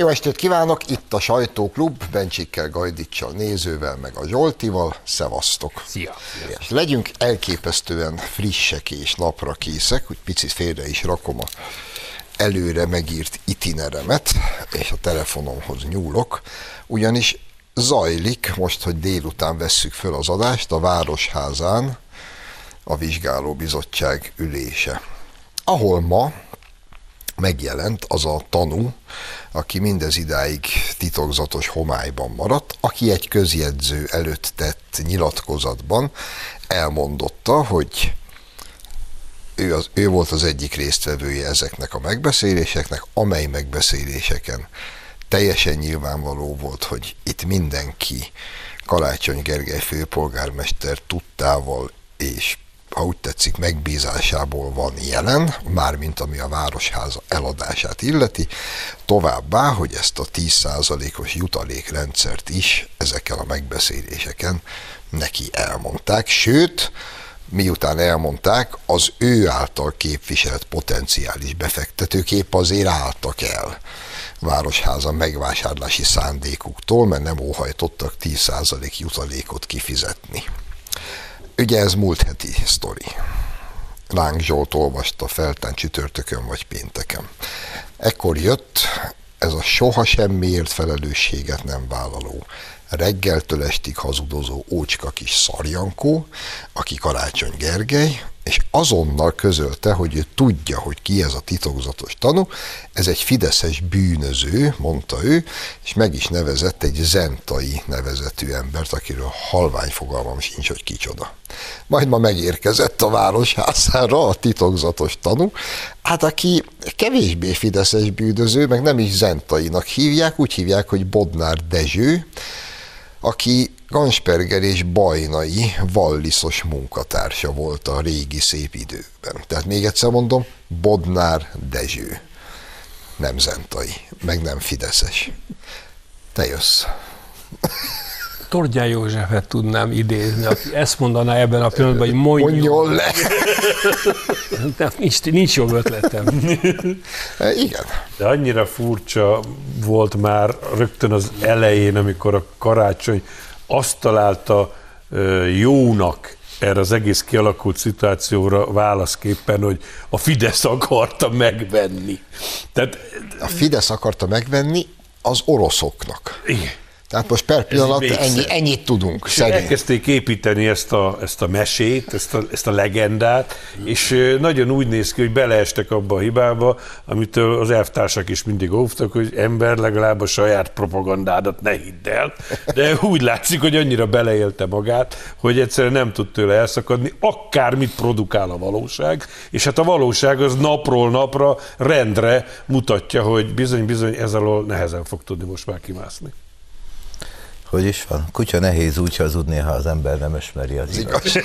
Jó estét kívánok, itt a Sajtóklub, Bencsikkel, Gajdicsal, nézővel, meg a Zsoltival, szevasztok. Szia. És legyünk elképesztően frissek és napra készek, hogy picit félre is rakom a előre megírt itineremet, és a telefonomhoz nyúlok, ugyanis zajlik, most, hogy délután vesszük föl az adást, a Városházán a vizsgálóbizottság ülése, ahol ma megjelent az a tanú, aki mindez idáig titokzatos homályban maradt, aki egy közjegyző előtt tett nyilatkozatban elmondotta, hogy ő, az, ő volt az egyik résztvevője ezeknek a megbeszéléseknek, amely megbeszéléseken teljesen nyilvánvaló volt, hogy itt mindenki Kalácsony Gergely főpolgármester tudtával és ha úgy tetszik, megbízásából van jelen, mármint ami a Városháza eladását illeti, továbbá, hogy ezt a 10%-os jutalékrendszert is ezekkel a megbeszéléseken neki elmondták, sőt, miután elmondták, az ő által képviselt potenciális befektetők épp azért álltak el Városháza megvásárlási szándékuktól, mert nem óhajtottak 10% jutalékot kifizetni. Ugye ez múlt heti sztori. Láng Zsolt olvasta feltán csütörtökön vagy pénteken. Ekkor jött ez a soha semmiért felelősséget nem vállaló, reggeltől estig hazudozó ócska kis szarjankó, aki Karácsony Gergely, és azonnal közölte, hogy ő tudja, hogy ki ez a titokzatos tanú, ez egy fideszes bűnöző, mondta ő, és meg is nevezett egy zentai nevezetű embert, akiről halvány fogalmam sincs, hogy kicsoda. Majd ma megérkezett a városházára a titokzatos tanú, hát aki kevésbé fideszes bűnöző, meg nem is zentainak hívják, úgy hívják, hogy Bodnár Dezső, aki Gansperger és Bajnai valliszos munkatársa volt a régi szép időkben. Tehát még egyszer mondom, Bodnár Dezső. Nem Zentai, meg nem Fideszes. Te jössz. Tordján Józsefet tudnám idézni, aki ezt mondaná ebben a pillanatban, hogy mondjon, mondjon le. Nem, nincs, nincs jobb ötletem. E, igen. De annyira furcsa volt már rögtön az elején, amikor a karácsony azt találta jónak erre az egész kialakult szituációra válaszképpen, hogy a Fidesz akarta megvenni. Tehát, a Fidesz akarta megvenni az oroszoknak. Igen. Tehát most per pillanat ennyi, ennyit tudunk. És elkezdték építeni ezt a, ezt a mesét, ezt a, ezt a legendát, és nagyon úgy néz ki, hogy beleestek abba a hibába, amit az elvtársak is mindig óvtak, hogy ember legalább a saját propagandádat ne hidd el, de úgy látszik, hogy annyira beleélte magát, hogy egyszerűen nem tud tőle elszakadni, akármit produkál a valóság, és hát a valóság az napról napra rendre mutatja, hogy bizony-bizony ez alól nehezen fog tudni most már kimászni hogy is van? Kutya nehéz úgy hazudni, ha az ember nem ismeri az igaz.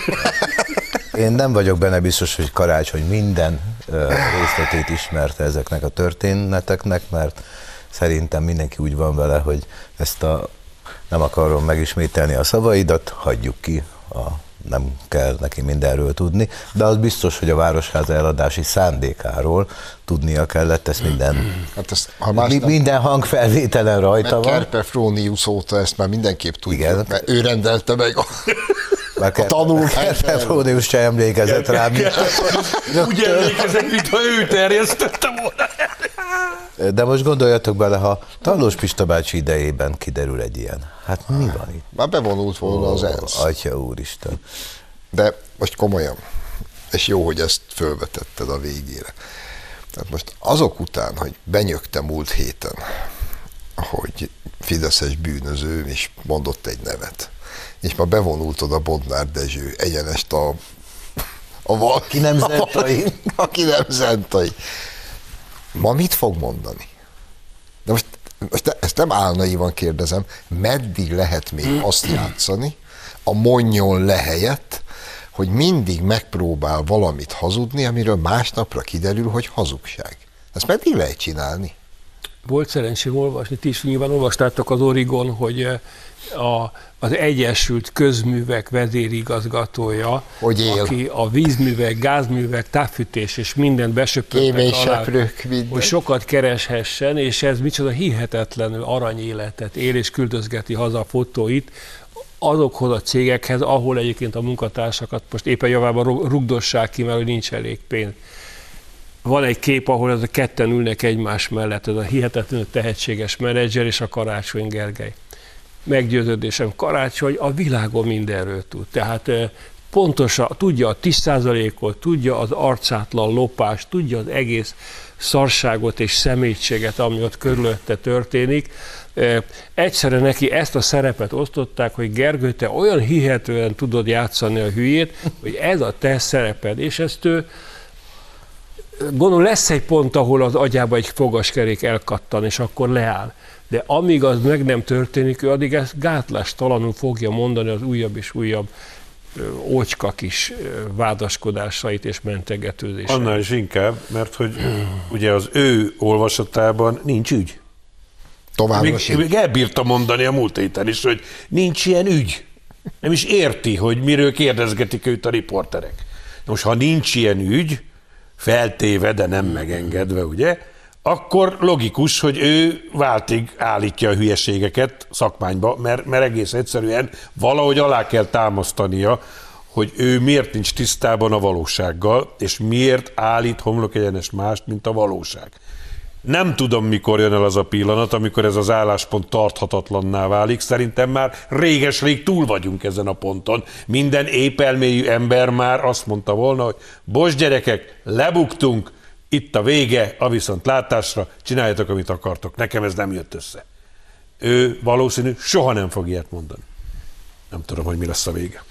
Én nem vagyok benne biztos, hogy karácsony minden részletét ismerte ezeknek a történeteknek, mert szerintem mindenki úgy van vele, hogy ezt a nem akarom megismételni a szavaidat, hagyjuk ki a nem kell neki mindenről tudni, de az biztos, hogy a Városháza eladási szándékáról tudnia kellett, ezt minden, hát ezt, ha más mi, nem, minden hangfelvételen rajta van. Kerpe Frónius óta ezt már mindenképp tudja, Igen. mert ő rendelte meg a, mert a tanulmányt. Frónius se emlékezett rám. Úgy emlékezett, mintha ő terjesztette volna. De most gondoljatok bele, ha Talós Pista bácsi idejében kiderül egy ilyen. Hát mi van itt? Már bevonult volna az ENSZ. Atya úristen. De most komolyan, és jó, hogy ezt fölvetetted a végére. Tehát most azok után, hogy benyögte múlt héten, hogy Fideszes bűnöző, és mondott egy nevet, és ma bevonultod a Bodnár Dezső egyenest a, a val, aki nem zentai. aki nem zentai. Ma mit fog mondani? De most, most ezt nem álnaivan kérdezem, meddig lehet még azt játszani, a mondjon le helyett, hogy mindig megpróbál valamit hazudni, amiről másnapra kiderül, hogy hazugság. Ezt meddig lehet csinálni? Volt szerencsém olvasni, ti is nyilván olvastátok az Origon, hogy a, az Egyesült Közművek vezérigazgatója, hogy él. aki a vízművek, gázművek, távfűtés és mindent besöpörtek alá, minden. hogy sokat kereshessen, és ez micsoda hihetetlenül aranyéletet él, és küldözgeti haza a fotóit, azokhoz a cégekhez, ahol egyébként a munkatársakat most éppen javában rugdossák ki, mert hogy nincs elég pénz. Van egy kép, ahol ez a ketten ülnek egymás mellett, ez a hihetetlenül tehetséges menedzser és a Karácsony Gergely meggyőződésem, Karácsony a világon mindenről tud. Tehát pontosan tudja a 10%-ot, tudja az arcátlan lopást, tudja az egész szarságot és szemétséget, ami ott körülötte történik. Egyszerre neki ezt a szerepet osztották, hogy Gergő, te olyan hihetően tudod játszani a hülyét, hogy ez a te szereped, és ezt ő gondolom lesz egy pont, ahol az agyába egy fogaskerék elkattan, és akkor leáll de amíg az meg nem történik, ő addig ezt gátlástalanul fogja mondani az újabb és újabb ócska kis vádaskodásait és mentegetőzéseit. Annál is inkább, mert hogy ugye az ő olvasatában nincs ügy. Továbbra még, még elbírta mondani a múlt héten is, hogy nincs ilyen ügy. Nem is érti, hogy miről kérdezgetik őt a riporterek. Most, ha nincs ilyen ügy, feltéve, de nem megengedve, ugye, akkor logikus, hogy ő váltig állítja a hülyeségeket szakmányba, mert, mert egész egyszerűen valahogy alá kell támasztania, hogy ő miért nincs tisztában a valósággal, és miért állít homlok egyenes mást, mint a valóság. Nem tudom, mikor jön el az a pillanat, amikor ez az álláspont tarthatatlanná válik. Szerintem már réges-rég túl vagyunk ezen a ponton. Minden épelmélyű ember már azt mondta volna, hogy bocs gyerekek, lebuktunk, itt a vége, a viszont látásra, csináljátok, amit akartok. Nekem ez nem jött össze. Ő valószínű soha nem fog ilyet mondani. Nem tudom, hogy mi lesz a vége.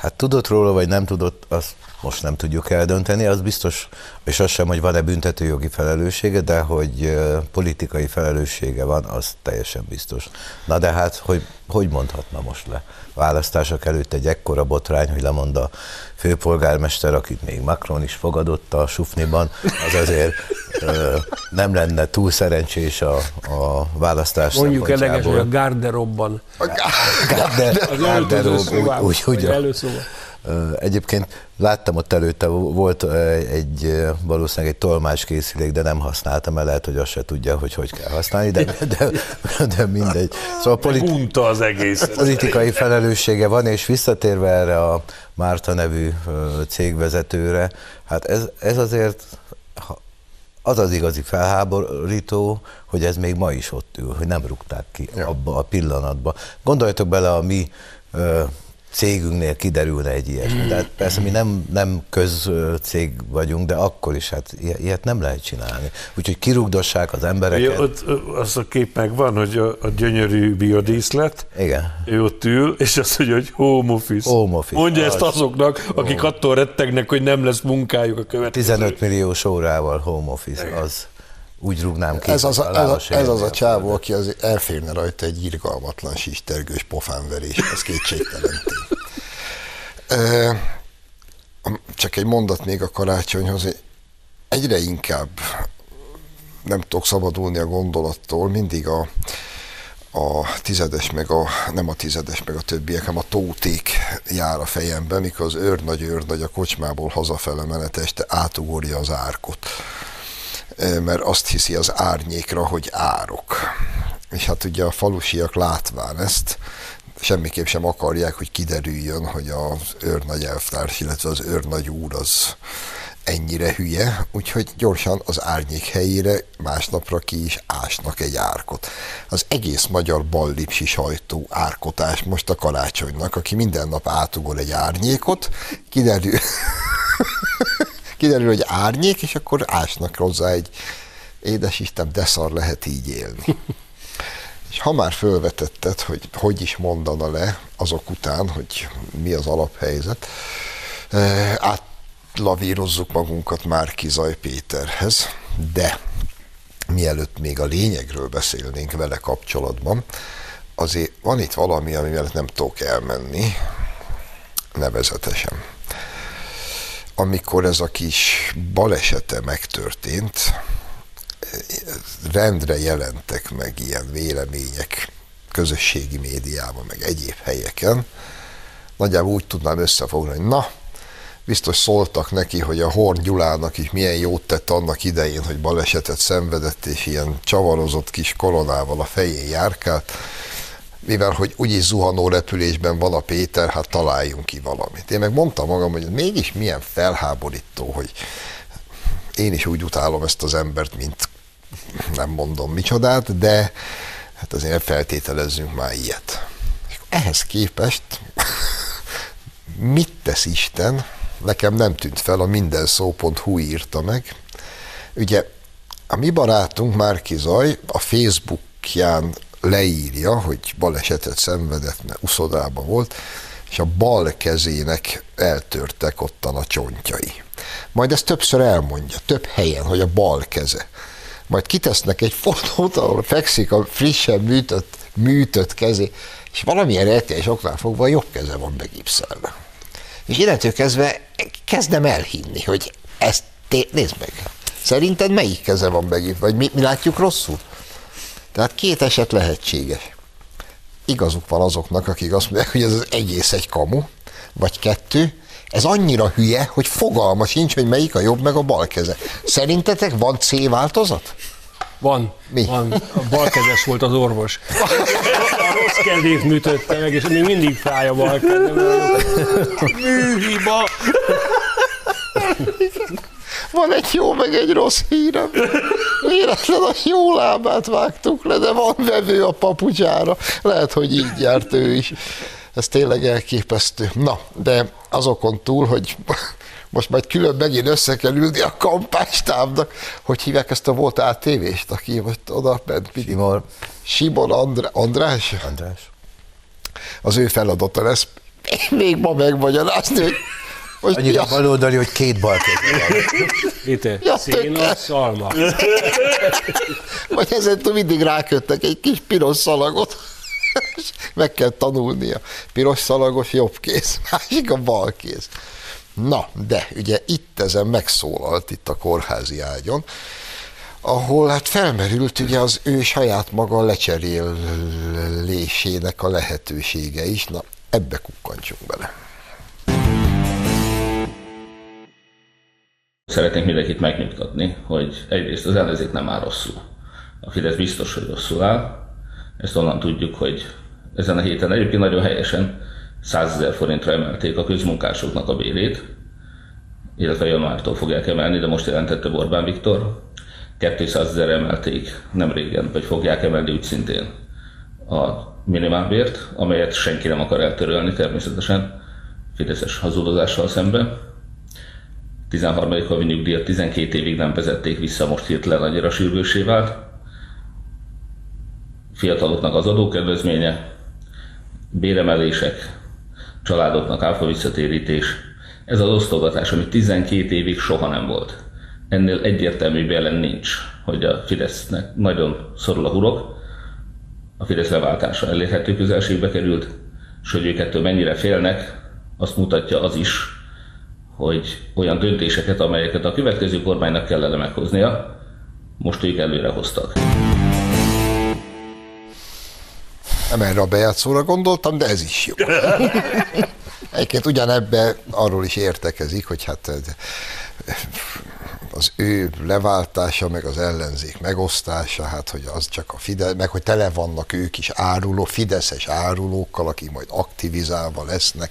Hát tudott róla, vagy nem tudott, azt most nem tudjuk eldönteni, az biztos, és az sem, hogy van-e büntetőjogi felelőssége, de hogy politikai felelőssége van, az teljesen biztos. Na de hát, hogy, hogy mondhatna most le? Választások előtt egy ekkora botrány, hogy lemond a főpolgármester, akit még Macron is fogadott a Sufniban, az azért ö, nem lenne túl szerencsés a, a választás Mondjuk eleges, hogy a garderobban. A garderob, úgy, úgy, úgy, Egyébként láttam ott előtte, volt egy valószínűleg egy tolmácskészülék, de nem használtam, mert lehet, hogy azt se tudja, hogy hogy kell használni, de, de, de mindegy. Szóval politi- az egész. Politikai felelőssége van, és visszatérve erre a Márta nevű cégvezetőre, hát ez, ez azért az az igazi felháborító, hogy ez még ma is ott ül, hogy nem rúgták ki ja. abba a pillanatba. Gondoljatok bele a mi cégünknél kiderülne egy ilyesmi. De hát persze mi nem, nem közcég vagyunk, de akkor is hát ilyet nem lehet csinálni. Úgyhogy kirugdossák az embereket. Ja, ott az a kép megvan, hogy a, a gyönyörű biodíszlet, Igen. ő ott ül, és azt mondja, hogy home office. Home office. Mondja az. ezt azoknak, akik home. attól rettegnek, hogy nem lesz munkájuk a következő. 15 milliós órával home office, Igen. az úgy rúgnám ki. Ez az a, ez, a, ez az a csávó, aki az elférne rajta egy irgalmatlan sistergős pofánverés, ez kétségtelen Csak egy mondat még a karácsonyhoz. Egyre inkább nem tudok szabadulni a gondolattól, mindig a, a tizedes, meg a, nem a tizedes, meg a többiek, hanem a tóték jár a fejembe, mikor az őrnagy őrnagy a kocsmából hazafele menet este átugorja az árkot mert azt hiszi az árnyékra, hogy árok. És hát ugye a falusiak látván ezt, semmiképp sem akarják, hogy kiderüljön, hogy az őrnagy elvtárs, illetve az őrnagy úr az ennyire hülye, úgyhogy gyorsan az árnyék helyére másnapra ki is ásnak egy árkot. Az egész magyar ballipsi sajtó árkotás most a karácsonynak, aki minden nap átugol egy árnyékot, kiderül, kiderül, hogy árnyék, és akkor ásnak hozzá egy édes Isten, de szar lehet így élni. és ha már fölvetetted, hogy hogy is mondana le azok után, hogy mi az alaphelyzet, eh, átlavírozzuk magunkat már Kizaj Péterhez, de mielőtt még a lényegről beszélnénk vele kapcsolatban, azért van itt valami, ami mellett nem tudok elmenni, nevezetesen amikor ez a kis balesete megtörtént, rendre jelentek meg ilyen vélemények közösségi médiában, meg egyéb helyeken, nagyjából úgy tudnám összefoglalni, hogy na, biztos szóltak neki, hogy a Horn Gyulának is milyen jót tett annak idején, hogy balesetet szenvedett, és ilyen csavarozott kis koronával a fején járkált, mivel hogy úgyis zuhanó repülésben van a Péter, hát találjunk ki valamit. Én meg mondtam magam, hogy mégis milyen felháborító, hogy én is úgy utálom ezt az embert, mint nem mondom micsodát, de hát azért feltételezzünk már ilyet. És ehhez képest mit tesz Isten, nekem nem tűnt fel, a mindenszó.hu írta meg. Ugye a mi barátunk Márki Zaj a Facebookján leírja, hogy balesetet szenvedett, mert uszodában volt, és a bal kezének eltörtek ottan a csontjai. Majd ezt többször elmondja, több helyen, hogy a bal keze. Majd kitesznek egy fotót, ahol fekszik a frissen műtött, műtött kezé, és valamilyen rejtélyes oknál fogva a jobb keze van begipszelve. És innentől kezdve kezdem elhinni, hogy ezt té- nézd meg. Szerinted melyik keze van megint, vagy mi, mi látjuk rosszul? Tehát két eset lehetséges. Igazuk van azoknak, akik azt mondják, hogy ez az egész egy kamu, vagy kettő, ez annyira hülye, hogy fogalma sincs, hogy melyik a jobb meg a bal keze. Szerintetek van C változat? Van. Mi? Van. A balkezes volt az orvos. A rossz kezét műtötte meg, és még mindig fáj a bal kezem. Műhiba! Van egy jó, meg egy rossz hírem. Véletlen a jó lábát vágtuk le, de van vevő a papucsára. Lehet, hogy így járt ő is. Ez tényleg elképesztő. Na, de azokon túl, hogy most majd külön megint össze kell ülni a kampástábnak, hogy hívják ezt a volt ATV-st, aki most oda ment. Simon. Simon Andrá- András? András. Az ő feladata lesz még ma megmagyarázni, hogy mi Annyira a- baloldali, hogy két bal. Péter, Ja, széna, szalma. Vagy ezen mindig ráköttek egy kis piros szalagot. És Meg kell tanulnia. Piros szalagos jobb kéz, másik a bal kéz. Na, de ugye itt ezen megszólalt itt a kórházi ágyon, ahol hát felmerült ugye az ő saját maga lecserélésének a lehetősége is. Na, ebbe kukkantsunk bele. Szeretnék mindenkit megnyugtatni, hogy egyrészt az ellenzék nem áll rosszul. A Fidesz biztos, hogy rosszul áll. Ezt onnan tudjuk, hogy ezen a héten egyébként nagyon helyesen 100 ezer forintra emelték a közmunkásoknak a bérét, illetve januártól fogják emelni, de most jelentette Orbán Viktor. 200 ezer emelték nem régen, vagy fogják emelni úgy szintén a minimálbért, amelyet senki nem akar eltörölni természetesen, Fideszes hazudozással szemben. 13. havi nyugdíjat 12 évig nem vezették vissza, most hirtelen annyira sürgősé vált. Fiataloknak az adókedvezménye, béremelések, családoknak áfa visszatérítés. Ez az osztogatás, ami 12 évig soha nem volt. Ennél egyértelmű jelen nincs, hogy a Fidesznek nagyon szorul a hurok, a Fidesz leváltása elérhető közelségbe került, és hogy ők ettől mennyire félnek, azt mutatja az is, hogy olyan döntéseket, amelyeket a következő kormánynak kellene meghoznia, most ők előre hoztak. Nem erre a bejátszóra gondoltam, de ez is jó. Egyébként ugyanebbe arról is értekezik, hogy hát az ő leváltása, meg az ellenzék megosztása, hát hogy az csak a Fidesz, meg hogy tele vannak ők is áruló, fideszes árulókkal, akik majd aktivizálva lesznek,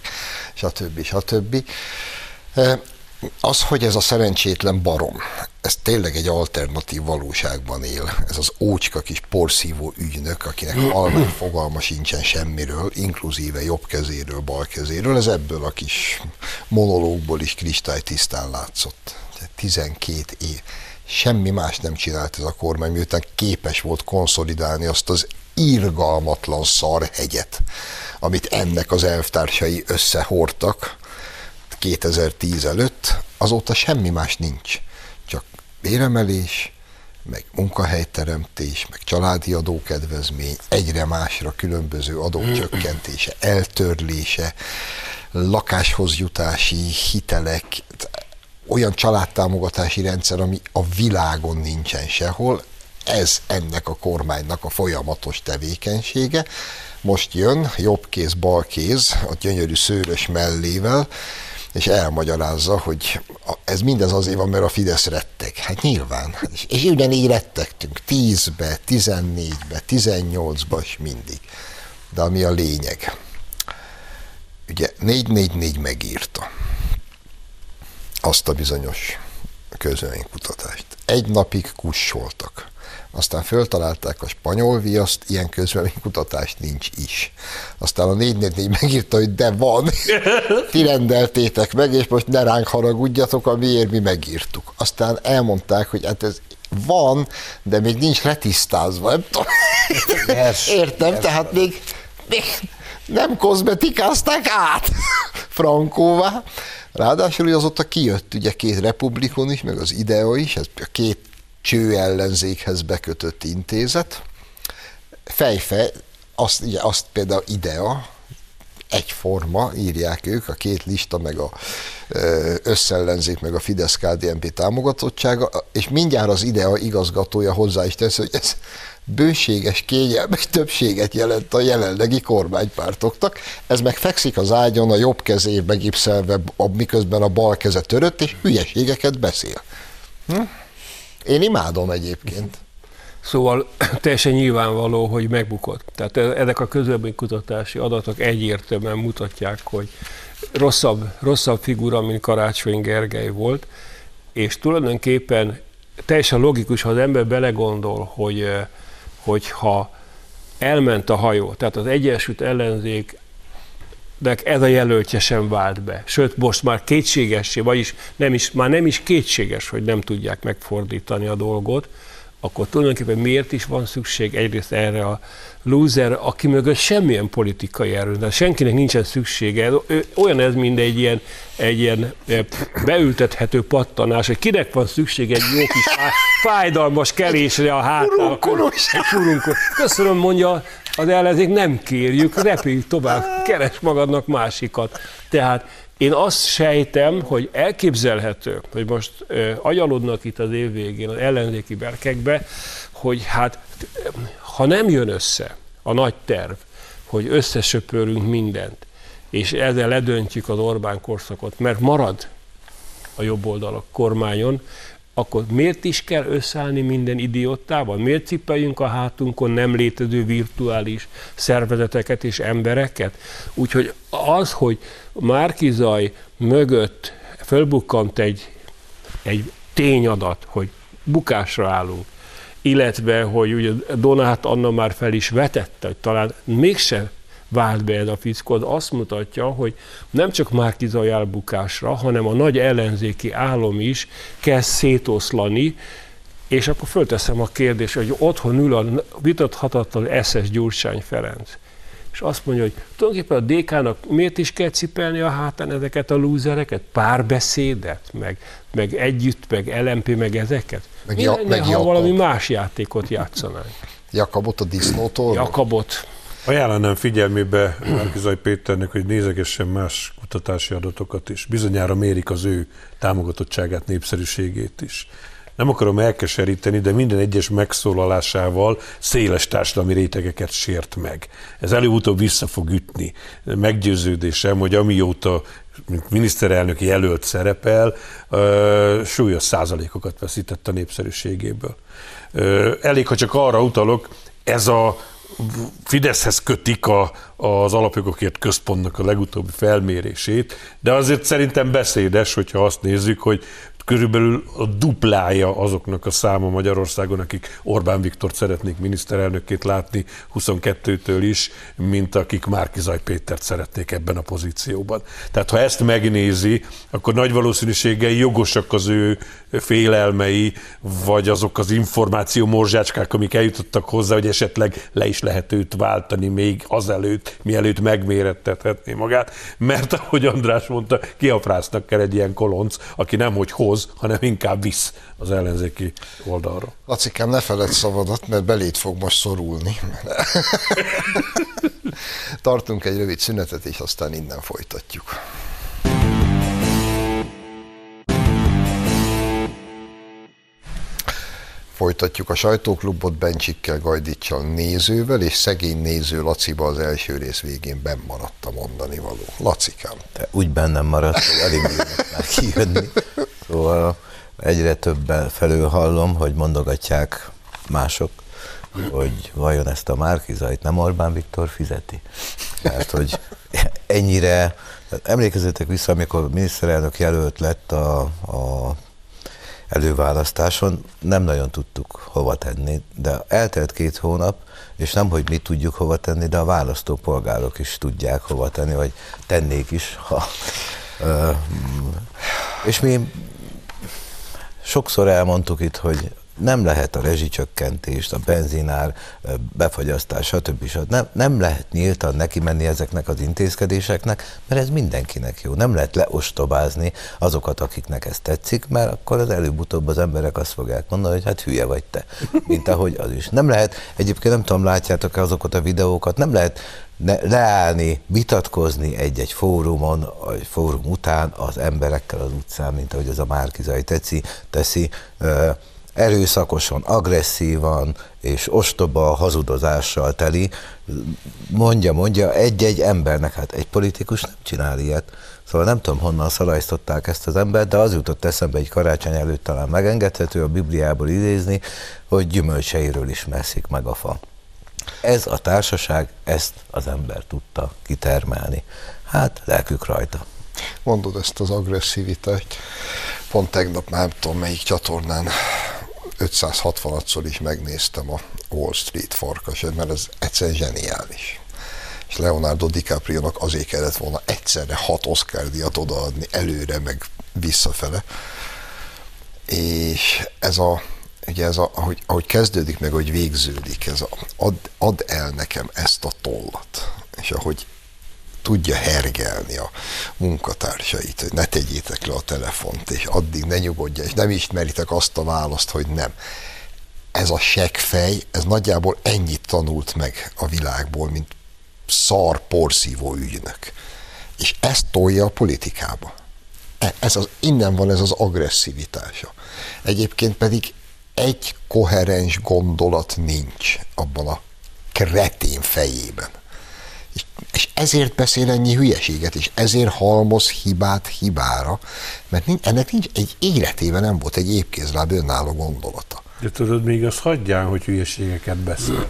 stb. stb. Eh, Az, hogy ez a szerencsétlen barom, ez tényleg egy alternatív valóságban él. Ez az ócska kis porszívó ügynök, akinek halvány fogalma sincsen semmiről, inkluzíve jobb kezéről, bal kezéről, ez ebből a kis monológból is kristálytisztán látszott. 12 év. Semmi más nem csinált ez a kormány, miután képes volt konszolidálni azt az irgalmatlan szarhegyet, amit ennek az elvtársai összehordtak, 2010 előtt, azóta semmi más nincs. Csak béremelés, meg munkahelyteremtés, meg családi adókedvezmény, egyre másra különböző adócsökkentése, eltörlése, lakáshoz jutási hitelek, olyan családtámogatási rendszer, ami a világon nincsen sehol, ez ennek a kormánynak a folyamatos tevékenysége. Most jön jobb kéz, bal kéz, a gyönyörű szőrös mellével, és elmagyarázza, hogy ez mindez azért van, mert a Fidesz retteg. Hát nyilván. És, és ugyanígy rettegtünk. 10-be, 14-be, 18-ba, és mindig. De ami a lényeg. Ugye 444 megírta azt a bizonyos közölménykutatást. Egy napig kussoltak. Aztán föltalálták a spanyol viaszt, ilyen közvéleménykutatás nincs is. Aztán a 444 megírta, hogy de van, ti rendeltétek meg, és most ne ránk haragudjatok, amiért mi megírtuk. Aztán elmondták, hogy hát ez van, de még nincs retisztázva, nem tudom. Yes, Értem, yes. tehát még, még nem kozmetikázták át Frankóvá. Ráadásul azóta kijött ugye két republikon is, meg az IDEA is, ez a két cső ellenzékhez bekötött intézet. Fejfe, azt, ugye, azt például IDEA, egyforma, írják ők, a két lista, meg a összellenzék, meg a fidesz KDNP támogatottsága, és mindjárt az IDEA igazgatója hozzá is tesz, hogy ez bőséges, kényelmes többséget jelent a jelenlegi kormánypártoknak. Ez meg fekszik az ágyon, a jobb kezé megipszelve, miközben a bal keze törött, és hülyeségeket beszél. Hm? Én imádom egyébként. Szóval teljesen nyilvánvaló, hogy megbukott. Tehát e- ezek a kutatási adatok egyértelműen mutatják, hogy rosszabb, rosszabb figura, mint Karácsony Gergely volt, és tulajdonképpen teljesen logikus, ha az ember belegondol, hogy, e, hogy ha elment a hajó, tehát az Egyesült Ellenzék ez a jelöltje sem vált be. Sőt, most már kétségessé, vagyis nem is, már nem is kétséges, hogy nem tudják megfordítani a dolgot, akkor tulajdonképpen miért is van szükség egyrészt erre a loser, aki mögött semmilyen politikai erő, de senkinek nincsen szüksége. Olyan ez, mint egy ilyen, egy ilyen beültethető pattanás, hogy kinek van szüksége egy jó kis fájdalmas kelésre a hátán. Köszönöm, mondja az ellenzék, nem kérjük, repülj tovább, keres magadnak másikat. Tehát én azt sejtem, hogy elképzelhető, hogy most ö, agyalodnak itt az év végén az ellenzéki berkekbe, hogy hát ha nem jön össze a nagy terv, hogy összesöpörünk mindent, és ezzel ledöntjük az Orbán korszakot, mert marad a jobb oldal a kormányon, akkor miért is kell összeállni minden idiótával? Miért cipeljünk a hátunkon nem létező virtuális szervezeteket és embereket? Úgyhogy az, hogy Márkizaj mögött fölbukkant egy, egy tényadat, hogy bukásra állunk, illetve, hogy ugye Donát Anna már fel is vetette, hogy talán mégse vált be ez a fickó, az azt mutatja, hogy nem csak Márkizaj elbukásra, hanem a nagy ellenzéki álom is kezd szétoszlani, és akkor fölteszem a kérdést, hogy otthon ül a vitathatatlan SS Gyurcsány Ferenc. És azt mondja, hogy tulajdonképpen a DK-nak miért is kell cipelni a hátán ezeket a lúzereket? Párbeszédet, meg, meg együtt, meg LMP, meg ezeket? Meg, ja, meg ha Jakab. valami más játékot játszanánk? Jakabot a disznótól? Jakabot. Ajánlanám figyelmébe Márkizaj Péternek, hogy nézegessen más kutatási adatokat is. Bizonyára mérik az ő támogatottságát, népszerűségét is. Nem akarom elkeseríteni, de minden egyes megszólalásával széles társadalmi rétegeket sért meg. Ez előutóbb vissza fog ütni. Meggyőződésem, hogy amióta miniszterelnök jelölt szerepel, súlyos százalékokat veszített a népszerűségéből. Elég, ha csak arra utalok, ez a Fideszhez kötik a, az alapjogokért központnak a legutóbbi felmérését, de azért szerintem beszédes, hogyha azt nézzük, hogy körülbelül a duplája azoknak a száma Magyarországon, akik Orbán Viktort szeretnék miniszterelnökként látni 22-től is, mint akik Márkizaj Pétert szeretnék ebben a pozícióban. Tehát ha ezt megnézi, akkor nagy valószínűséggel jogosak az ő félelmei, vagy azok az információ morzsácskák, amik eljutottak hozzá, hogy esetleg le is lehet őt váltani még azelőtt, mielőtt megmérettethetné magát, mert ahogy András mondta, kiafráztak kell egy ilyen kolonc, aki nem hogy hoz, hoz, hanem inkább visz az ellenzéki oldalra. Lacikám, ne feled szavadat, mert belét fog most szorulni. Tartunk egy rövid szünetet, és aztán innen folytatjuk. Folytatjuk a sajtóklubot Bencsikkel, Gajdicsal, nézővel, és szegény néző Laciba az első rész végén benn maradt a mondani való. Lacikám. Te úgy bennem maradt, hogy alig bírnak kijönni. Szóval egyre többen felől hallom, hogy mondogatják mások, hogy vajon ezt a Márkizait nem Orbán Viktor fizeti. Mert hogy ennyire, emlékezzetek vissza, amikor miniszterelnök jelölt lett a, a előválasztáson, nem nagyon tudtuk hova tenni, de eltelt két hónap, és nem, hogy mi tudjuk hova tenni, de a választópolgárok is tudják hova tenni, vagy tennék is, ha, és mi sokszor elmondtuk itt, hogy nem lehet a rezsicsökkentést, a benzinár befagyasztás, stb. stb. Nem, nem lehet nyíltan neki menni ezeknek az intézkedéseknek, mert ez mindenkinek jó. Nem lehet leostobázni azokat, akiknek ez tetszik, mert akkor az előbb-utóbb az emberek azt fogják mondani, hogy hát hülye vagy te, mint ahogy az is. Nem lehet, egyébként nem tudom, látjátok azokat a videókat, nem lehet ne, leállni, vitatkozni egy-egy fórumon, egy fórum után az emberekkel az utcán, mint ahogy az a Márkizai teszi, teszi erőszakosan, agresszívan és ostoba hazudozással teli, mondja, mondja egy-egy embernek, hát egy politikus nem csinál ilyet. Szóval nem tudom, honnan szalajztották ezt az embert, de az jutott eszembe egy karácsony előtt talán megengedhető a Bibliából idézni, hogy gyümölcseiről is messzik meg a fa. Ez a társaság, ezt az ember tudta kitermelni. Hát, lelkük rajta. Mondod ezt az agresszivitást. Pont tegnap nem tudom melyik csatornán 560-szor is megnéztem a Wall Street farkasát, mert ez egyszerűen zseniális. És Leonardo DiCaprio-nak azért kellett volna egyszerre hat Oscar díjat odaadni előre, meg visszafele. És ez a, ugye ez a, ahogy, ahogy kezdődik, meg ahogy végződik, ez a, ad, ad el nekem ezt a tollat. És ahogy tudja hergelni a munkatársait, hogy ne tegyétek le a telefont, és addig ne nyugodja, és nem ismeritek azt a választ, hogy nem. Ez a seggfej, ez nagyjából ennyit tanult meg a világból, mint szar porszívó ügynök. És ezt tolja a politikába. E, ez az, innen van ez az agresszivitása. Egyébként pedig egy koherens gondolat nincs abban a kretén fejében. És, ezért beszél ennyi hülyeséget, és ezért halmoz hibát hibára, mert nincs, ennek nincs egy életében nem volt egy épkézláb önálló gondolata. De tudod, még azt hagyján, hogy hülyeségeket beszél.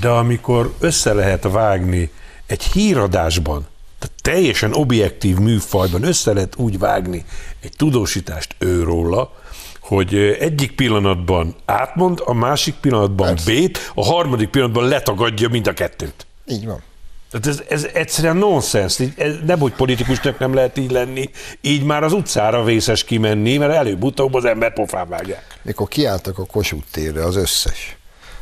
De amikor össze lehet vágni egy híradásban, tehát teljesen objektív műfajban össze lehet úgy vágni egy tudósítást őróla, hogy egyik pillanatban átmond, a másik pillanatban B-t, a harmadik pillanatban letagadja mind a kettőt. Így van. Tehát ez, ez egyszerűen nonsens. Nem, hogy politikusnak nem lehet így lenni, így már az utcára vészes kimenni, mert előbb-utóbb az ember pofán vágják. Mikor kiálltak a Kossuth térre az összes,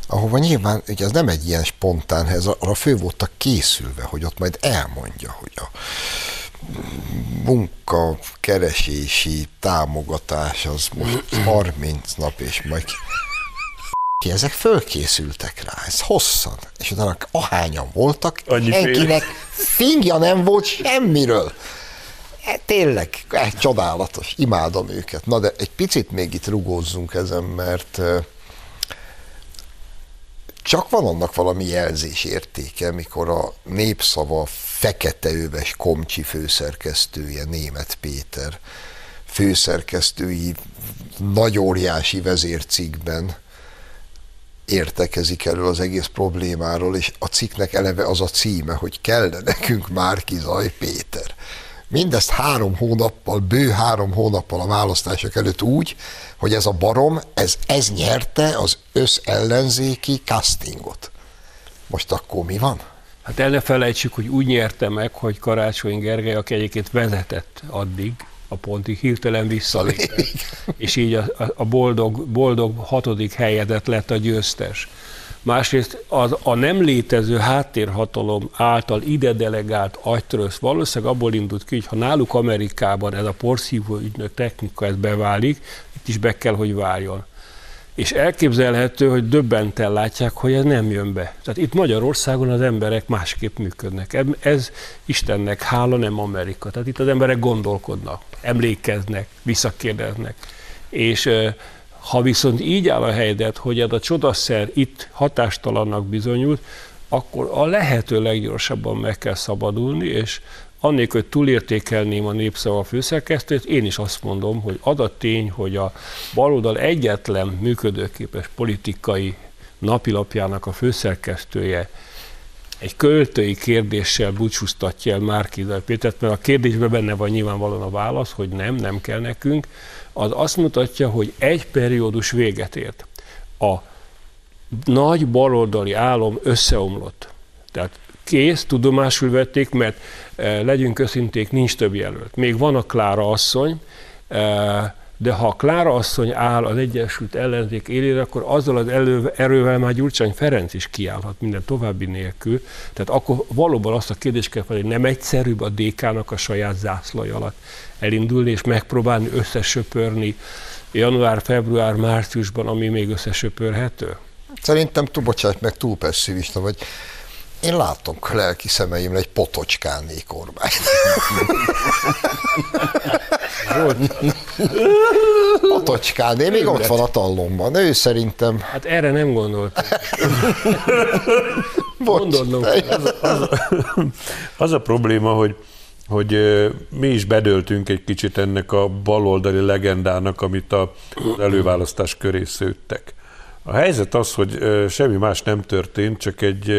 ahova nyilván, ugye ez nem egy ilyen spontán, ez arra fő voltak készülve, hogy ott majd elmondja, hogy a munka keresési támogatás az most 30 nap, és majd ki, ezek fölkészültek rá, ez hosszan, és utána ahányan voltak, Annyi senkinek fingja nem volt semmiről. E, tényleg, e, csodálatos, imádom őket. Na de egy picit még itt rugózzunk ezen, mert e, csak van annak valami jelzés értéke, mikor a népszava fekete öves komcsi főszerkesztője, német Péter, főszerkesztői nagy óriási vezércikben értekezik elő az egész problémáról, és a cikknek eleve az a címe, hogy kell nekünk Márki Zaj Péter. Mindezt három hónappal, bő három hónappal a választások előtt úgy, hogy ez a barom, ez, ez nyerte az összellenzéki castingot. Most akkor mi van? Hát el ne felejtsük, hogy úgy nyerte meg, hogy Karácsony Gergely, aki egyébként vezetett addig, a pontig hirtelen visszalépett, és így a, a boldog, boldog hatodik helyedet lett a győztes. Másrészt az, a nem létező háttérhatalom által ide delegált agytrösz valószínűleg abból indult ki, hogy ha náluk Amerikában ez a porszívó ügynök technika ez beválik, itt is be kell, hogy váljon. És elképzelhető, hogy döbbenten látják, hogy ez nem jön be. Tehát itt Magyarországon az emberek másképp működnek. Ez Istennek hála, nem Amerika. Tehát itt az emberek gondolkodnak, emlékeznek, visszakérdeznek. És Ha viszont így áll a helyzet, hogy ez a csodaszer itt hatástalannak bizonyult, akkor a lehető leggyorsabban meg kell szabadulni, és annélkül, hogy túlértékelném a népszava főszerkesztőt, én is azt mondom, hogy tény, hogy a baloldal egyetlen működőképes politikai napilapjának a főszerkesztője egy költői kérdéssel búcsúztatja el Márkizaj Pétert, mert a kérdésben benne van nyilvánvalóan a válasz, hogy nem, nem kell nekünk, az azt mutatja, hogy egy periódus véget ért. A nagy baloldali álom összeomlott. Tehát kész, tudomásul vették, mert e, legyünk őszinték, nincs több jelölt. Még van a Klára asszony, e, de ha a Klára asszony áll az Egyesült Ellenzék élére, akkor azzal az elő, erővel már Gyurcsány Ferenc is kiállhat minden további nélkül. Tehát akkor valóban azt a kérdést kell felé, nem egyszerűbb a DK-nak a saját zászlaj alatt elindulni és megpróbálni összesöpörni január, február, márciusban, ami még összesöpörhető? Szerintem túl, bocsánat, meg túl pessimista vagy. Én látok lelki szemeimre egy potocskáné kormány. Potocskáné, még ott van a tallomban. Ő szerintem... Hát erre nem gondoltam. Gondolnom. Az, az, az a probléma, hogy hogy mi is bedöltünk egy kicsit ennek a baloldali legendának, amit az előválasztás köré szőttek. A helyzet az, hogy semmi más nem történt, csak egy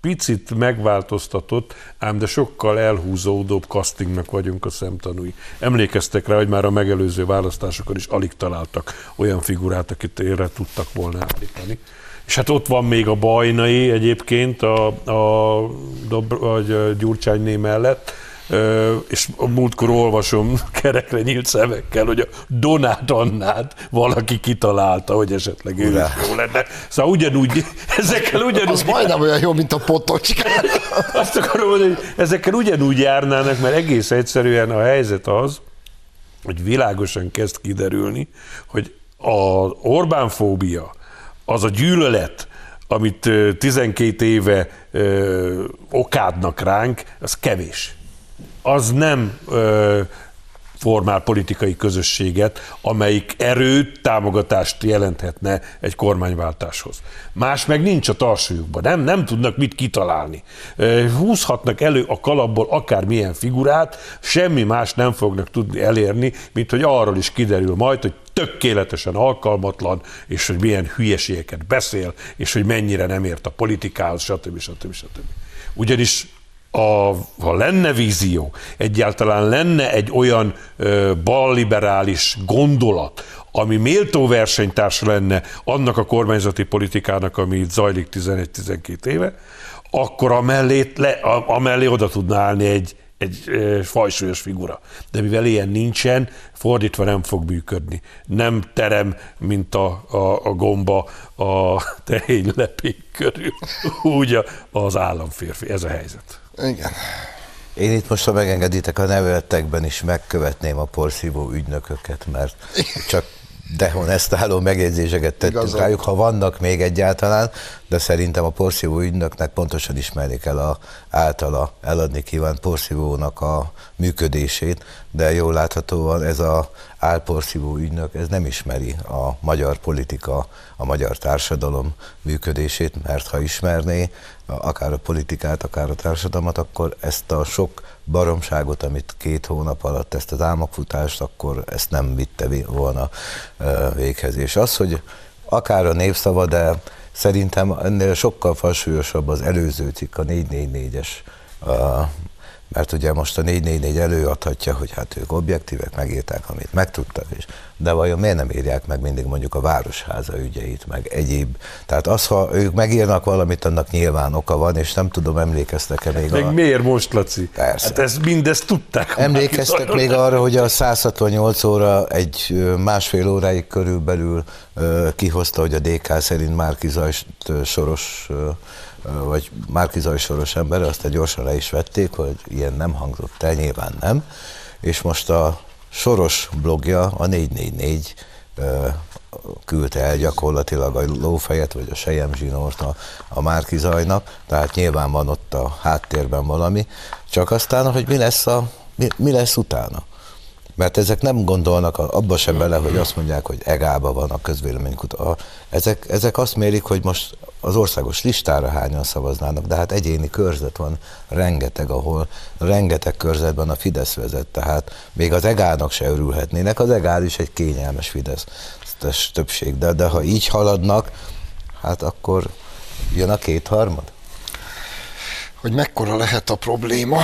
picit megváltoztatott, ám de sokkal elhúzódóbb castingnak vagyunk a szemtanúi. Emlékeztek rá, hogy már a megelőző választásokon is alig találtak olyan figurát, akit érre tudtak volna állítani. És hát ott van még a Bajnai egyébként a, a, a, a Gyurcsányné mellett, és a múltkor olvasom kerekre nyílt szemekkel, hogy a Donát Annát valaki kitalálta, hogy esetleg ő jó lenne. Szóval ugyanúgy, ezekkel ugyanúgy... Az majdnem olyan jó, mint a potocska. Azt akarom mondani, hogy ezekkel ugyanúgy járnának, mert egész egyszerűen a helyzet az, hogy világosan kezd kiderülni, hogy a Orbánfóbia, az a gyűlölet, amit 12 éve ö, okádnak ránk, az kevés az nem ö, formál politikai közösséget, amelyik erőt, támogatást jelenthetne egy kormányváltáshoz. Más meg nincs a tarsajukban, nem, nem tudnak mit kitalálni. Húzhatnak elő a kalapból akármilyen figurát, semmi más nem fognak tudni elérni, mint hogy arról is kiderül majd, hogy tökéletesen alkalmatlan, és hogy milyen hülyeségeket beszél, és hogy mennyire nem ért a politikához, stb. stb. stb. Ugyanis a, ha lenne vízió, egyáltalán lenne egy olyan ö, balliberális gondolat, ami méltó versenytársa lenne annak a kormányzati politikának, ami itt zajlik 11-12 éve, akkor amellé, le, amellé oda tudná állni egy, egy e, fajsúlyos figura. De mivel ilyen nincsen, fordítva nem fog működni. Nem terem, mint a, a, a gomba a tehénylepék körül, úgy az államférfi. Ez a helyzet. Igen. Én itt most, ha megengeditek, a nevetekben is megkövetném a porszívó ügynököket, mert csak dehonestáló megjegyzéseket tettünk Igazad. rájuk, ha vannak még egyáltalán, de szerintem a porszívó ügynöknek pontosan ismerik el a általa eladni kívánt porszívónak a működését, de jól láthatóan ez a álporszívó ügynök, ez nem ismeri a magyar politika, a magyar társadalom működését, mert ha ismerné akár a politikát, akár a társadalmat, akkor ezt a sok baromságot, amit két hónap alatt, ezt az álmokfutást, akkor ezt nem vitte volna véghez. És az, hogy akár a népszava, de szerintem ennél sokkal falsúlyosabb az előző cikk, a 444-es mert ugye most a 444 előadhatja, hogy hát ők objektívek, megírták, amit megtudtak, és de vajon miért nem írják meg mindig mondjuk a városháza ügyeit, meg egyéb. Tehát az, ha ők megírnak valamit, annak nyilván oka van, és nem tudom, emlékeztek-e még Meg a... miért most, Laci? Persze. Hát ezt mindezt tudták. Emlékeztek még arra, hogy a 168 óra egy másfél óráig körülbelül kihozta, hogy a DK szerint Márki Zajst soros vagy Márki soros ember, azt gyorsan le is vették, hogy ilyen nem hangzott el, nyilván nem. És most a Soros blogja, a 444 küldte el gyakorlatilag a lófejet, vagy a sejem zsinort a, a Márki Zajnak, tehát nyilván van ott a háttérben valami, csak aztán, hogy mi lesz, a, mi, mi lesz utána. Mert ezek nem gondolnak abba sem bele, hogy azt mondják, hogy egába van a közvéleménykutató. Ezek, ezek azt mérik, hogy most az országos listára hányan szavaznának, de hát egyéni körzet van rengeteg, ahol rengeteg körzetben a Fidesz vezet, tehát még az egának se örülhetnének, az egál is egy kényelmes Fidesz többség, de, de ha így haladnak, hát akkor jön a kétharmad? Hogy mekkora lehet a probléma,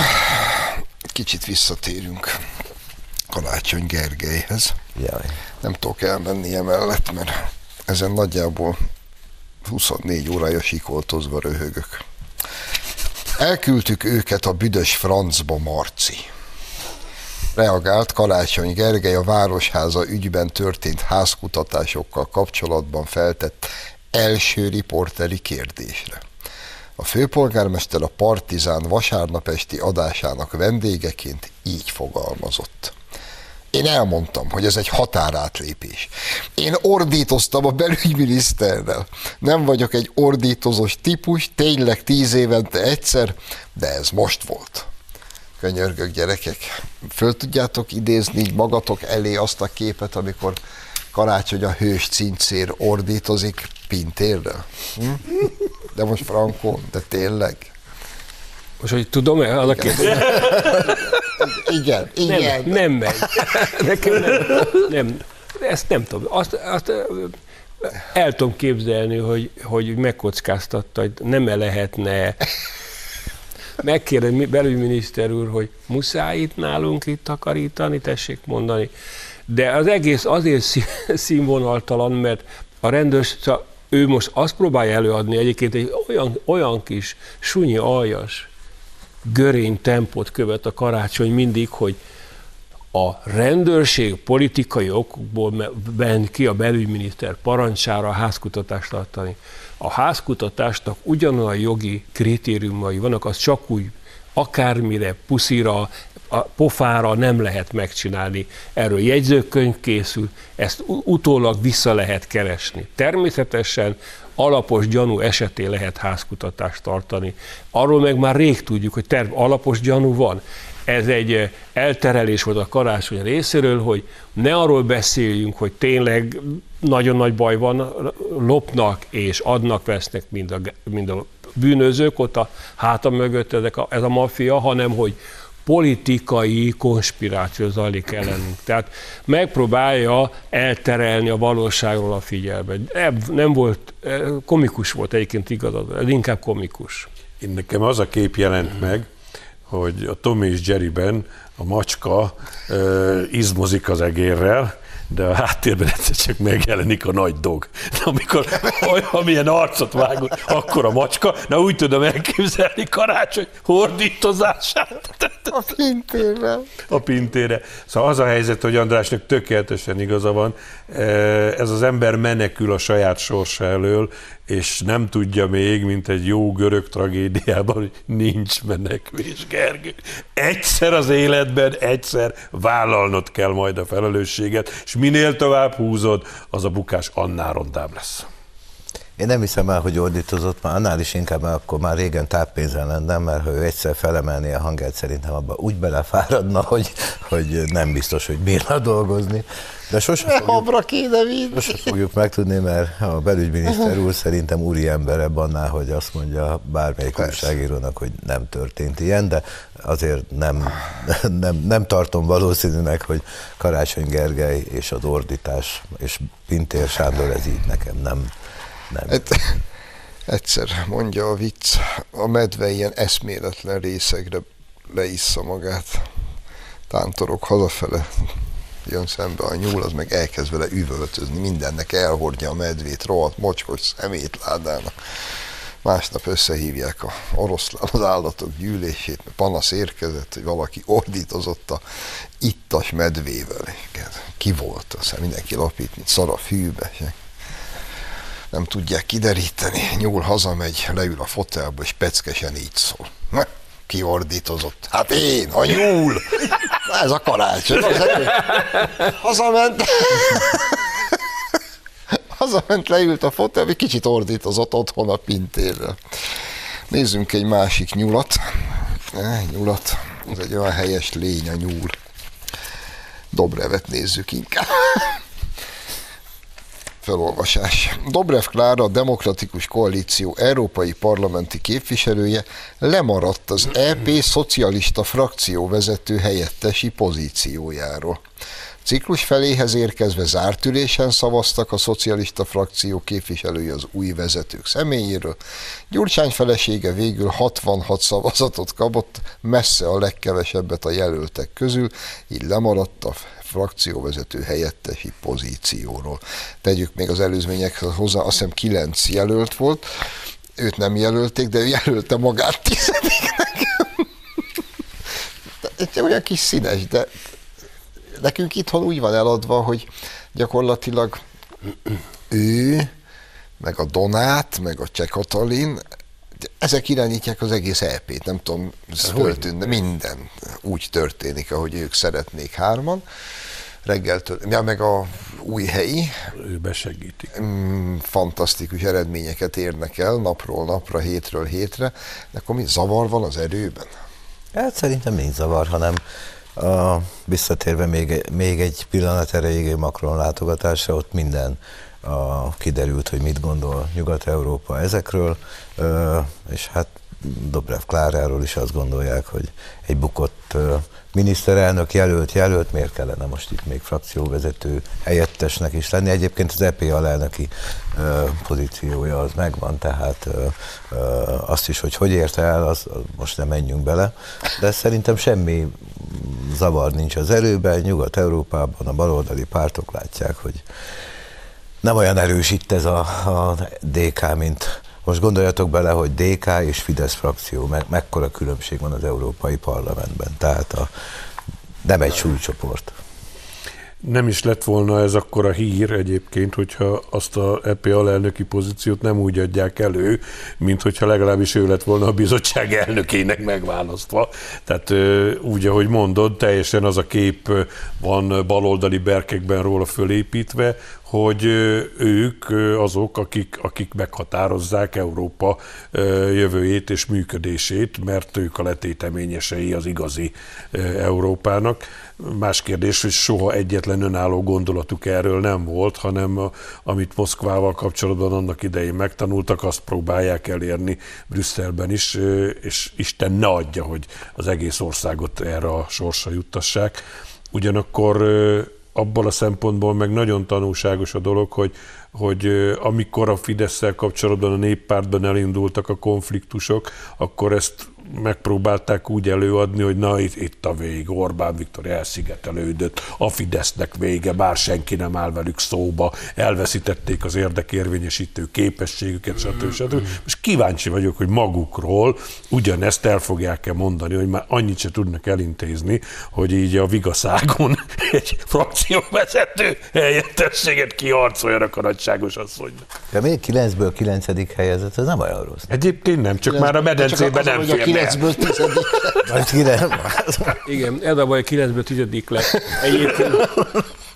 kicsit visszatérünk Karácsony Gergelyhez. Jaj. Nem tudok elmenni emellett, mert ezen nagyjából 24 órája sikoltozva röhögök. Elküldtük őket a büdös francba, Marci. Reagált Karácsony Gergely a Városháza ügyben történt házkutatásokkal kapcsolatban feltett első riporteri kérdésre. A főpolgármester a Partizán vasárnap esti adásának vendégeként így fogalmazott. Én elmondtam, hogy ez egy határátlépés. Én ordítoztam a belügyminiszterrel. Nem vagyok egy ordítozós típus, tényleg tíz évente egyszer, de ez most volt. Könyörgök gyerekek, föl tudjátok idézni magatok elé azt a képet, amikor karácsony a hős cincér ordítozik Pintérrel? Hm? De most Frankó, de tényleg? Most, hogy tudom-e, az a kérdés? Igen, igen. Nem, nem megy. Nekem nem, nem. Ezt nem tudom. Azt, azt el tudom képzelni, hogy, hogy megkockáztatta, hogy nem-e lehetne megkérdezi belügyminiszter úr, hogy muszáj itt nálunk itt takarítani, tessék mondani. De az egész azért színvonaltalan, mert a rendőrs, szóval ő most azt próbálja előadni egyébként egy olyan, olyan kis sunyi aljas görény tempót követ a karácsony mindig, hogy a rendőrség politikai okokból ment ki a belügyminiszter parancsára a házkutatást tartani. A házkutatásnak ugyanolyan jogi kritériumai vannak, az csak úgy akármire, puszira, a pofára nem lehet megcsinálni. Erről jegyzőkönyv készül, ezt utólag vissza lehet keresni. Természetesen alapos gyanú esetén lehet házkutatást tartani. Arról meg már rég tudjuk, hogy terv alapos gyanú van. Ez egy eh, elterelés volt a karácsony részéről, hogy ne arról beszéljünk, hogy tényleg nagyon nagy baj van, lopnak és adnak, vesznek mind a, mind a bűnözők ott a háta mögött ezek a, ez a maffia, hanem hogy politikai konspiráció zajlik ellenünk. Tehát megpróbálja elterelni a valóságról a figyelmet. Nem volt, komikus volt egyébként igazad, ez inkább komikus. Én nekem az a kép jelent meg, hogy a Tom és Jerryben a macska uh, izmozik az egérrel, de a háttérben egyszer csak megjelenik a nagy dog. De amikor amilyen arcot vágott, akkor a macska, na úgy tudom elképzelni karácsony hordítozását. A pintére. A pintére. Szóval az a helyzet, hogy Andrásnak tökéletesen igaza van, ez az ember menekül a saját sorsa elől, és nem tudja még, mint egy jó görög tragédiában, hogy nincs menekvés, Gergő. Egyszer az életben, egyszer vállalnod kell majd a felelősséget, és minél tovább húzod, az a bukás annál rondább lesz. Én nem hiszem el, hogy ordítozott, már annál is inkább, mert akkor már régen táppénzen lenne, mert ha ő egyszer felemelné a hangját, szerintem abba úgy belefáradna, hogy, hogy nem biztos, hogy bírna dolgozni. De sosem fogjuk, sose fogjuk megtudni, mert a belügyminiszter úr szerintem úri emberebb annál, hogy azt mondja bármelyik újságírónak, hogy nem történt ilyen, de azért nem, nem, nem tartom valószínűnek, hogy Karácsony Gergely és az ordítás és Pintér Sándor ez így nekem nem, nem. Hát, egyszer mondja a vicc, a medve ilyen eszméletlen részegre leissza magát. Tántorok hazafele, jön szembe a nyúl, az meg elkezd vele üvöltözni, mindennek elhordja a medvét, rohadt mocskos szemétládának. Másnap összehívják a oroszlán az állatok gyűlését, mert panasz érkezett, hogy valaki ordítozott a ittas medvével. Ki volt? Aztán mindenki lapít, mint szar a fűbe nem tudják kideríteni. Nyúl hazamegy, leül a fotelbe, és peckesen így szól. Ki ordítozott? Hát én, a nyúl! Na ez a karácsony. Hazament. Hazament, leült a fotelbe, kicsit ordítozott otthon a pintérrel. Nézzünk egy másik nyulat. Nyulat. Ez egy olyan helyes lény a nyúl. Dobrevet nézzük inkább. Felolvasás. Dobrev Klára, a Demokratikus Koalíció európai parlamenti képviselője lemaradt az EP szocialista frakció vezető helyettesi pozíciójáról. Ciklus feléhez érkezve zárt ülésen szavaztak a szocialista frakció képviselői az új vezetők személyéről. Gyurcsány felesége végül 66 szavazatot kapott, messze a legkevesebbet a jelöltek közül, így lemaradt a frakcióvezető helyettesi pozícióról. Tegyük még az előzményekhez hozzá, azt hiszem 9 jelölt volt, őt nem jelölték, de ő jelölte magát tizediknek. Egy olyan kis színes, de nekünk itthon úgy van eladva, hogy gyakorlatilag ő, meg a Donát, meg a Cseh ezek irányítják az egész EP-t, nem tudom, ez föltűn, de minden úgy történik, ahogy ők szeretnék hárman. Reggeltől, ja, meg a új helyi. Ő besegítik. Mm, fantasztikus eredményeket érnek el napról napra, hétről hétre, de akkor mi zavar van az erőben? Hát szerintem nincs zavar, hanem a, visszatérve még, még egy pillanat erejéig Macron látogatásra, ott minden a, kiderült, hogy mit gondol Nyugat-Európa ezekről, és hát Dobrev Kláráról is azt gondolják, hogy egy bukott miniszterelnök jelölt jelölt, miért kellene most itt még frakcióvezető helyettesnek is lenni. Egyébként az EP alelnöki pozíciója az megvan, tehát azt is, hogy hogy érte el, az most nem menjünk bele, de szerintem semmi zavar nincs az erőben, Nyugat-Európában a baloldali pártok látják, hogy nem olyan erős itt ez a, a DK, mint most gondoljatok bele, hogy DK és Fidesz frakció, me, mekkora különbség van az Európai Parlamentben. Tehát a, nem egy súlycsoport. Nem is lett volna ez akkor a hír egyébként, hogyha azt a EP alelnöki pozíciót nem úgy adják elő, mint hogyha legalábbis ő lett volna a bizottság elnökének megválasztva. Tehát úgy, ahogy mondod, teljesen az a kép van baloldali berkekben róla fölépítve, hogy ők azok, akik, akik meghatározzák Európa jövőjét és működését, mert ők a letéteményesei az igazi Európának. Más kérdés, hogy soha egyetlen önálló gondolatuk erről nem volt, hanem amit Moszkvával kapcsolatban annak idején megtanultak, azt próbálják elérni Brüsszelben is, és Isten ne adja, hogy az egész országot erre a sorsa juttassák. Ugyanakkor abban a szempontból meg nagyon tanulságos a dolog, hogy, hogy amikor a fidesz kapcsolatban a néppártban elindultak a konfliktusok, akkor ezt megpróbálták úgy előadni, hogy na itt, itt a vég, Orbán Viktor elszigetelődött, a Fidesznek vége, bár senki nem áll velük szóba, elveszítették az érdekérvényesítő képességüket, stb. stb. Most kíváncsi vagyok, hogy magukról ugyanezt el fogják-e mondani, hogy már annyit se tudnak elintézni, hogy így a Vigaszágon egy frakcióvezető helyettességet kiharcoljanak a nagyságos asszonynak. De még 9-ből 9. helyezett, ez nem olyan rossz. Egyébként nem, csak már a medencében nem fér 9-ből 10 Igen, ez a baj, 9-ből 10 lett. Egyébként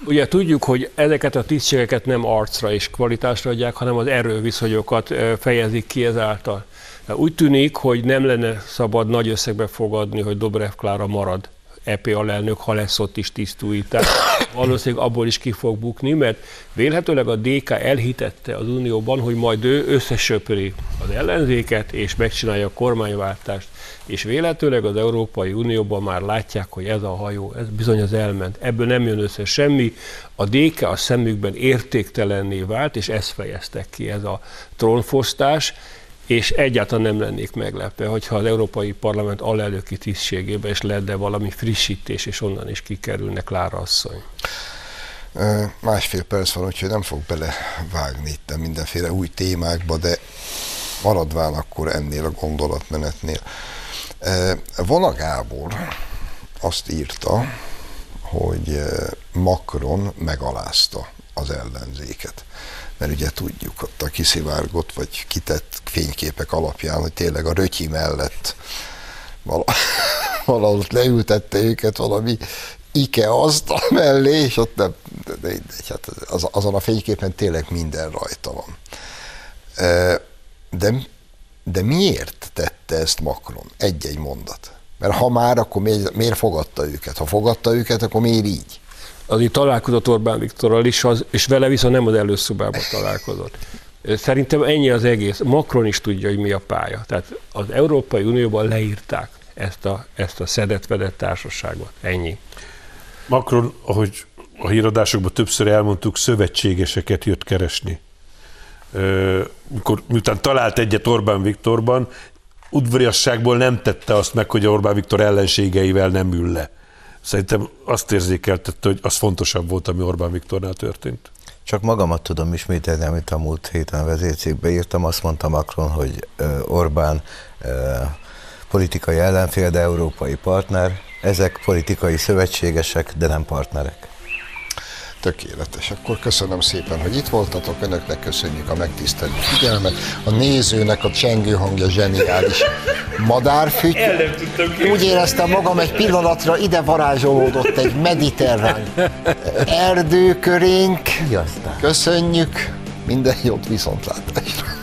ugye tudjuk, hogy ezeket a tisztségeket nem arcra és kvalitásra adják, hanem az erőviszonyokat fejezik ki ezáltal. Úgy tűnik, hogy nem lenne szabad nagy összegbe fogadni, hogy Dobrev Klára marad EP alelnök, ha lesz ott is tisztújítás. Valószínűleg abból is ki fog bukni, mert vélhetőleg a DK elhitette az Unióban, hogy majd ő összesöpri az ellenzéket, és megcsinálja a kormányváltást. És véletőleg az Európai Unióban már látják, hogy ez a hajó, ez bizony az elment. Ebből nem jön össze semmi. A DK a szemükben értéktelenné vált, és ezt fejeztek ki, ez a trónfosztás és egyáltalán nem lennék meglepve, hogyha az Európai Parlament alelnöki tisztségébe is lenne valami frissítés, és onnan is kikerülnek Klára asszony. Másfél perc van, úgyhogy nem fog belevágni itt mindenféle új témákba, de maradván akkor ennél a gondolatmenetnél. Vona Gábor azt írta, hogy Macron megalázta az ellenzéket mert ugye tudjuk ott a kiszivárgott vagy kitett fényképek alapján, hogy tényleg a rötyi mellett valahol leültette őket valami ike asztal mellé, és ott nem, de, de, de, hát az, azon a fényképen tényleg minden rajta van. De, de miért tette ezt Macron? Egy-egy mondat. Mert ha már, akkor miért, miért fogadta őket? Ha fogadta őket, akkor miért így? Azért találkozott Orbán Viktorral is, az, és vele viszont nem az előszobában találkozott. Szerintem ennyi az egész. Macron is tudja, hogy mi a pálya. Tehát az Európai Unióban leírták ezt a, ezt a szedett-vedett társaságot. Ennyi. Macron, ahogy a híradásokban többször elmondtuk, szövetségeseket jött keresni. Mikor, miután talált egyet Orbán Viktorban, udvariasságból nem tette azt meg, hogy Orbán Viktor ellenségeivel nem ül le. Szerintem azt érzékeltette, hogy az fontosabb volt, ami Orbán Viktornál történt. Csak magamat tudom ismételni, amit a múlt héten a vezércégbe írtam. Azt mondta Macron, hogy Orbán politikai ellenfél, de európai partner. Ezek politikai szövetségesek, de nem partnerek. Tökéletes. Akkor köszönöm szépen, hogy itt voltatok. Önöknek köszönjük a megtisztelő figyelmet. A nézőnek a csengő hangja zseniális. Madárfüty. Úgy éreztem magam egy pillanatra, ide varázsolódott egy mediterrán erdőkörénk. Köszönjük. Minden jót viszontlátásra.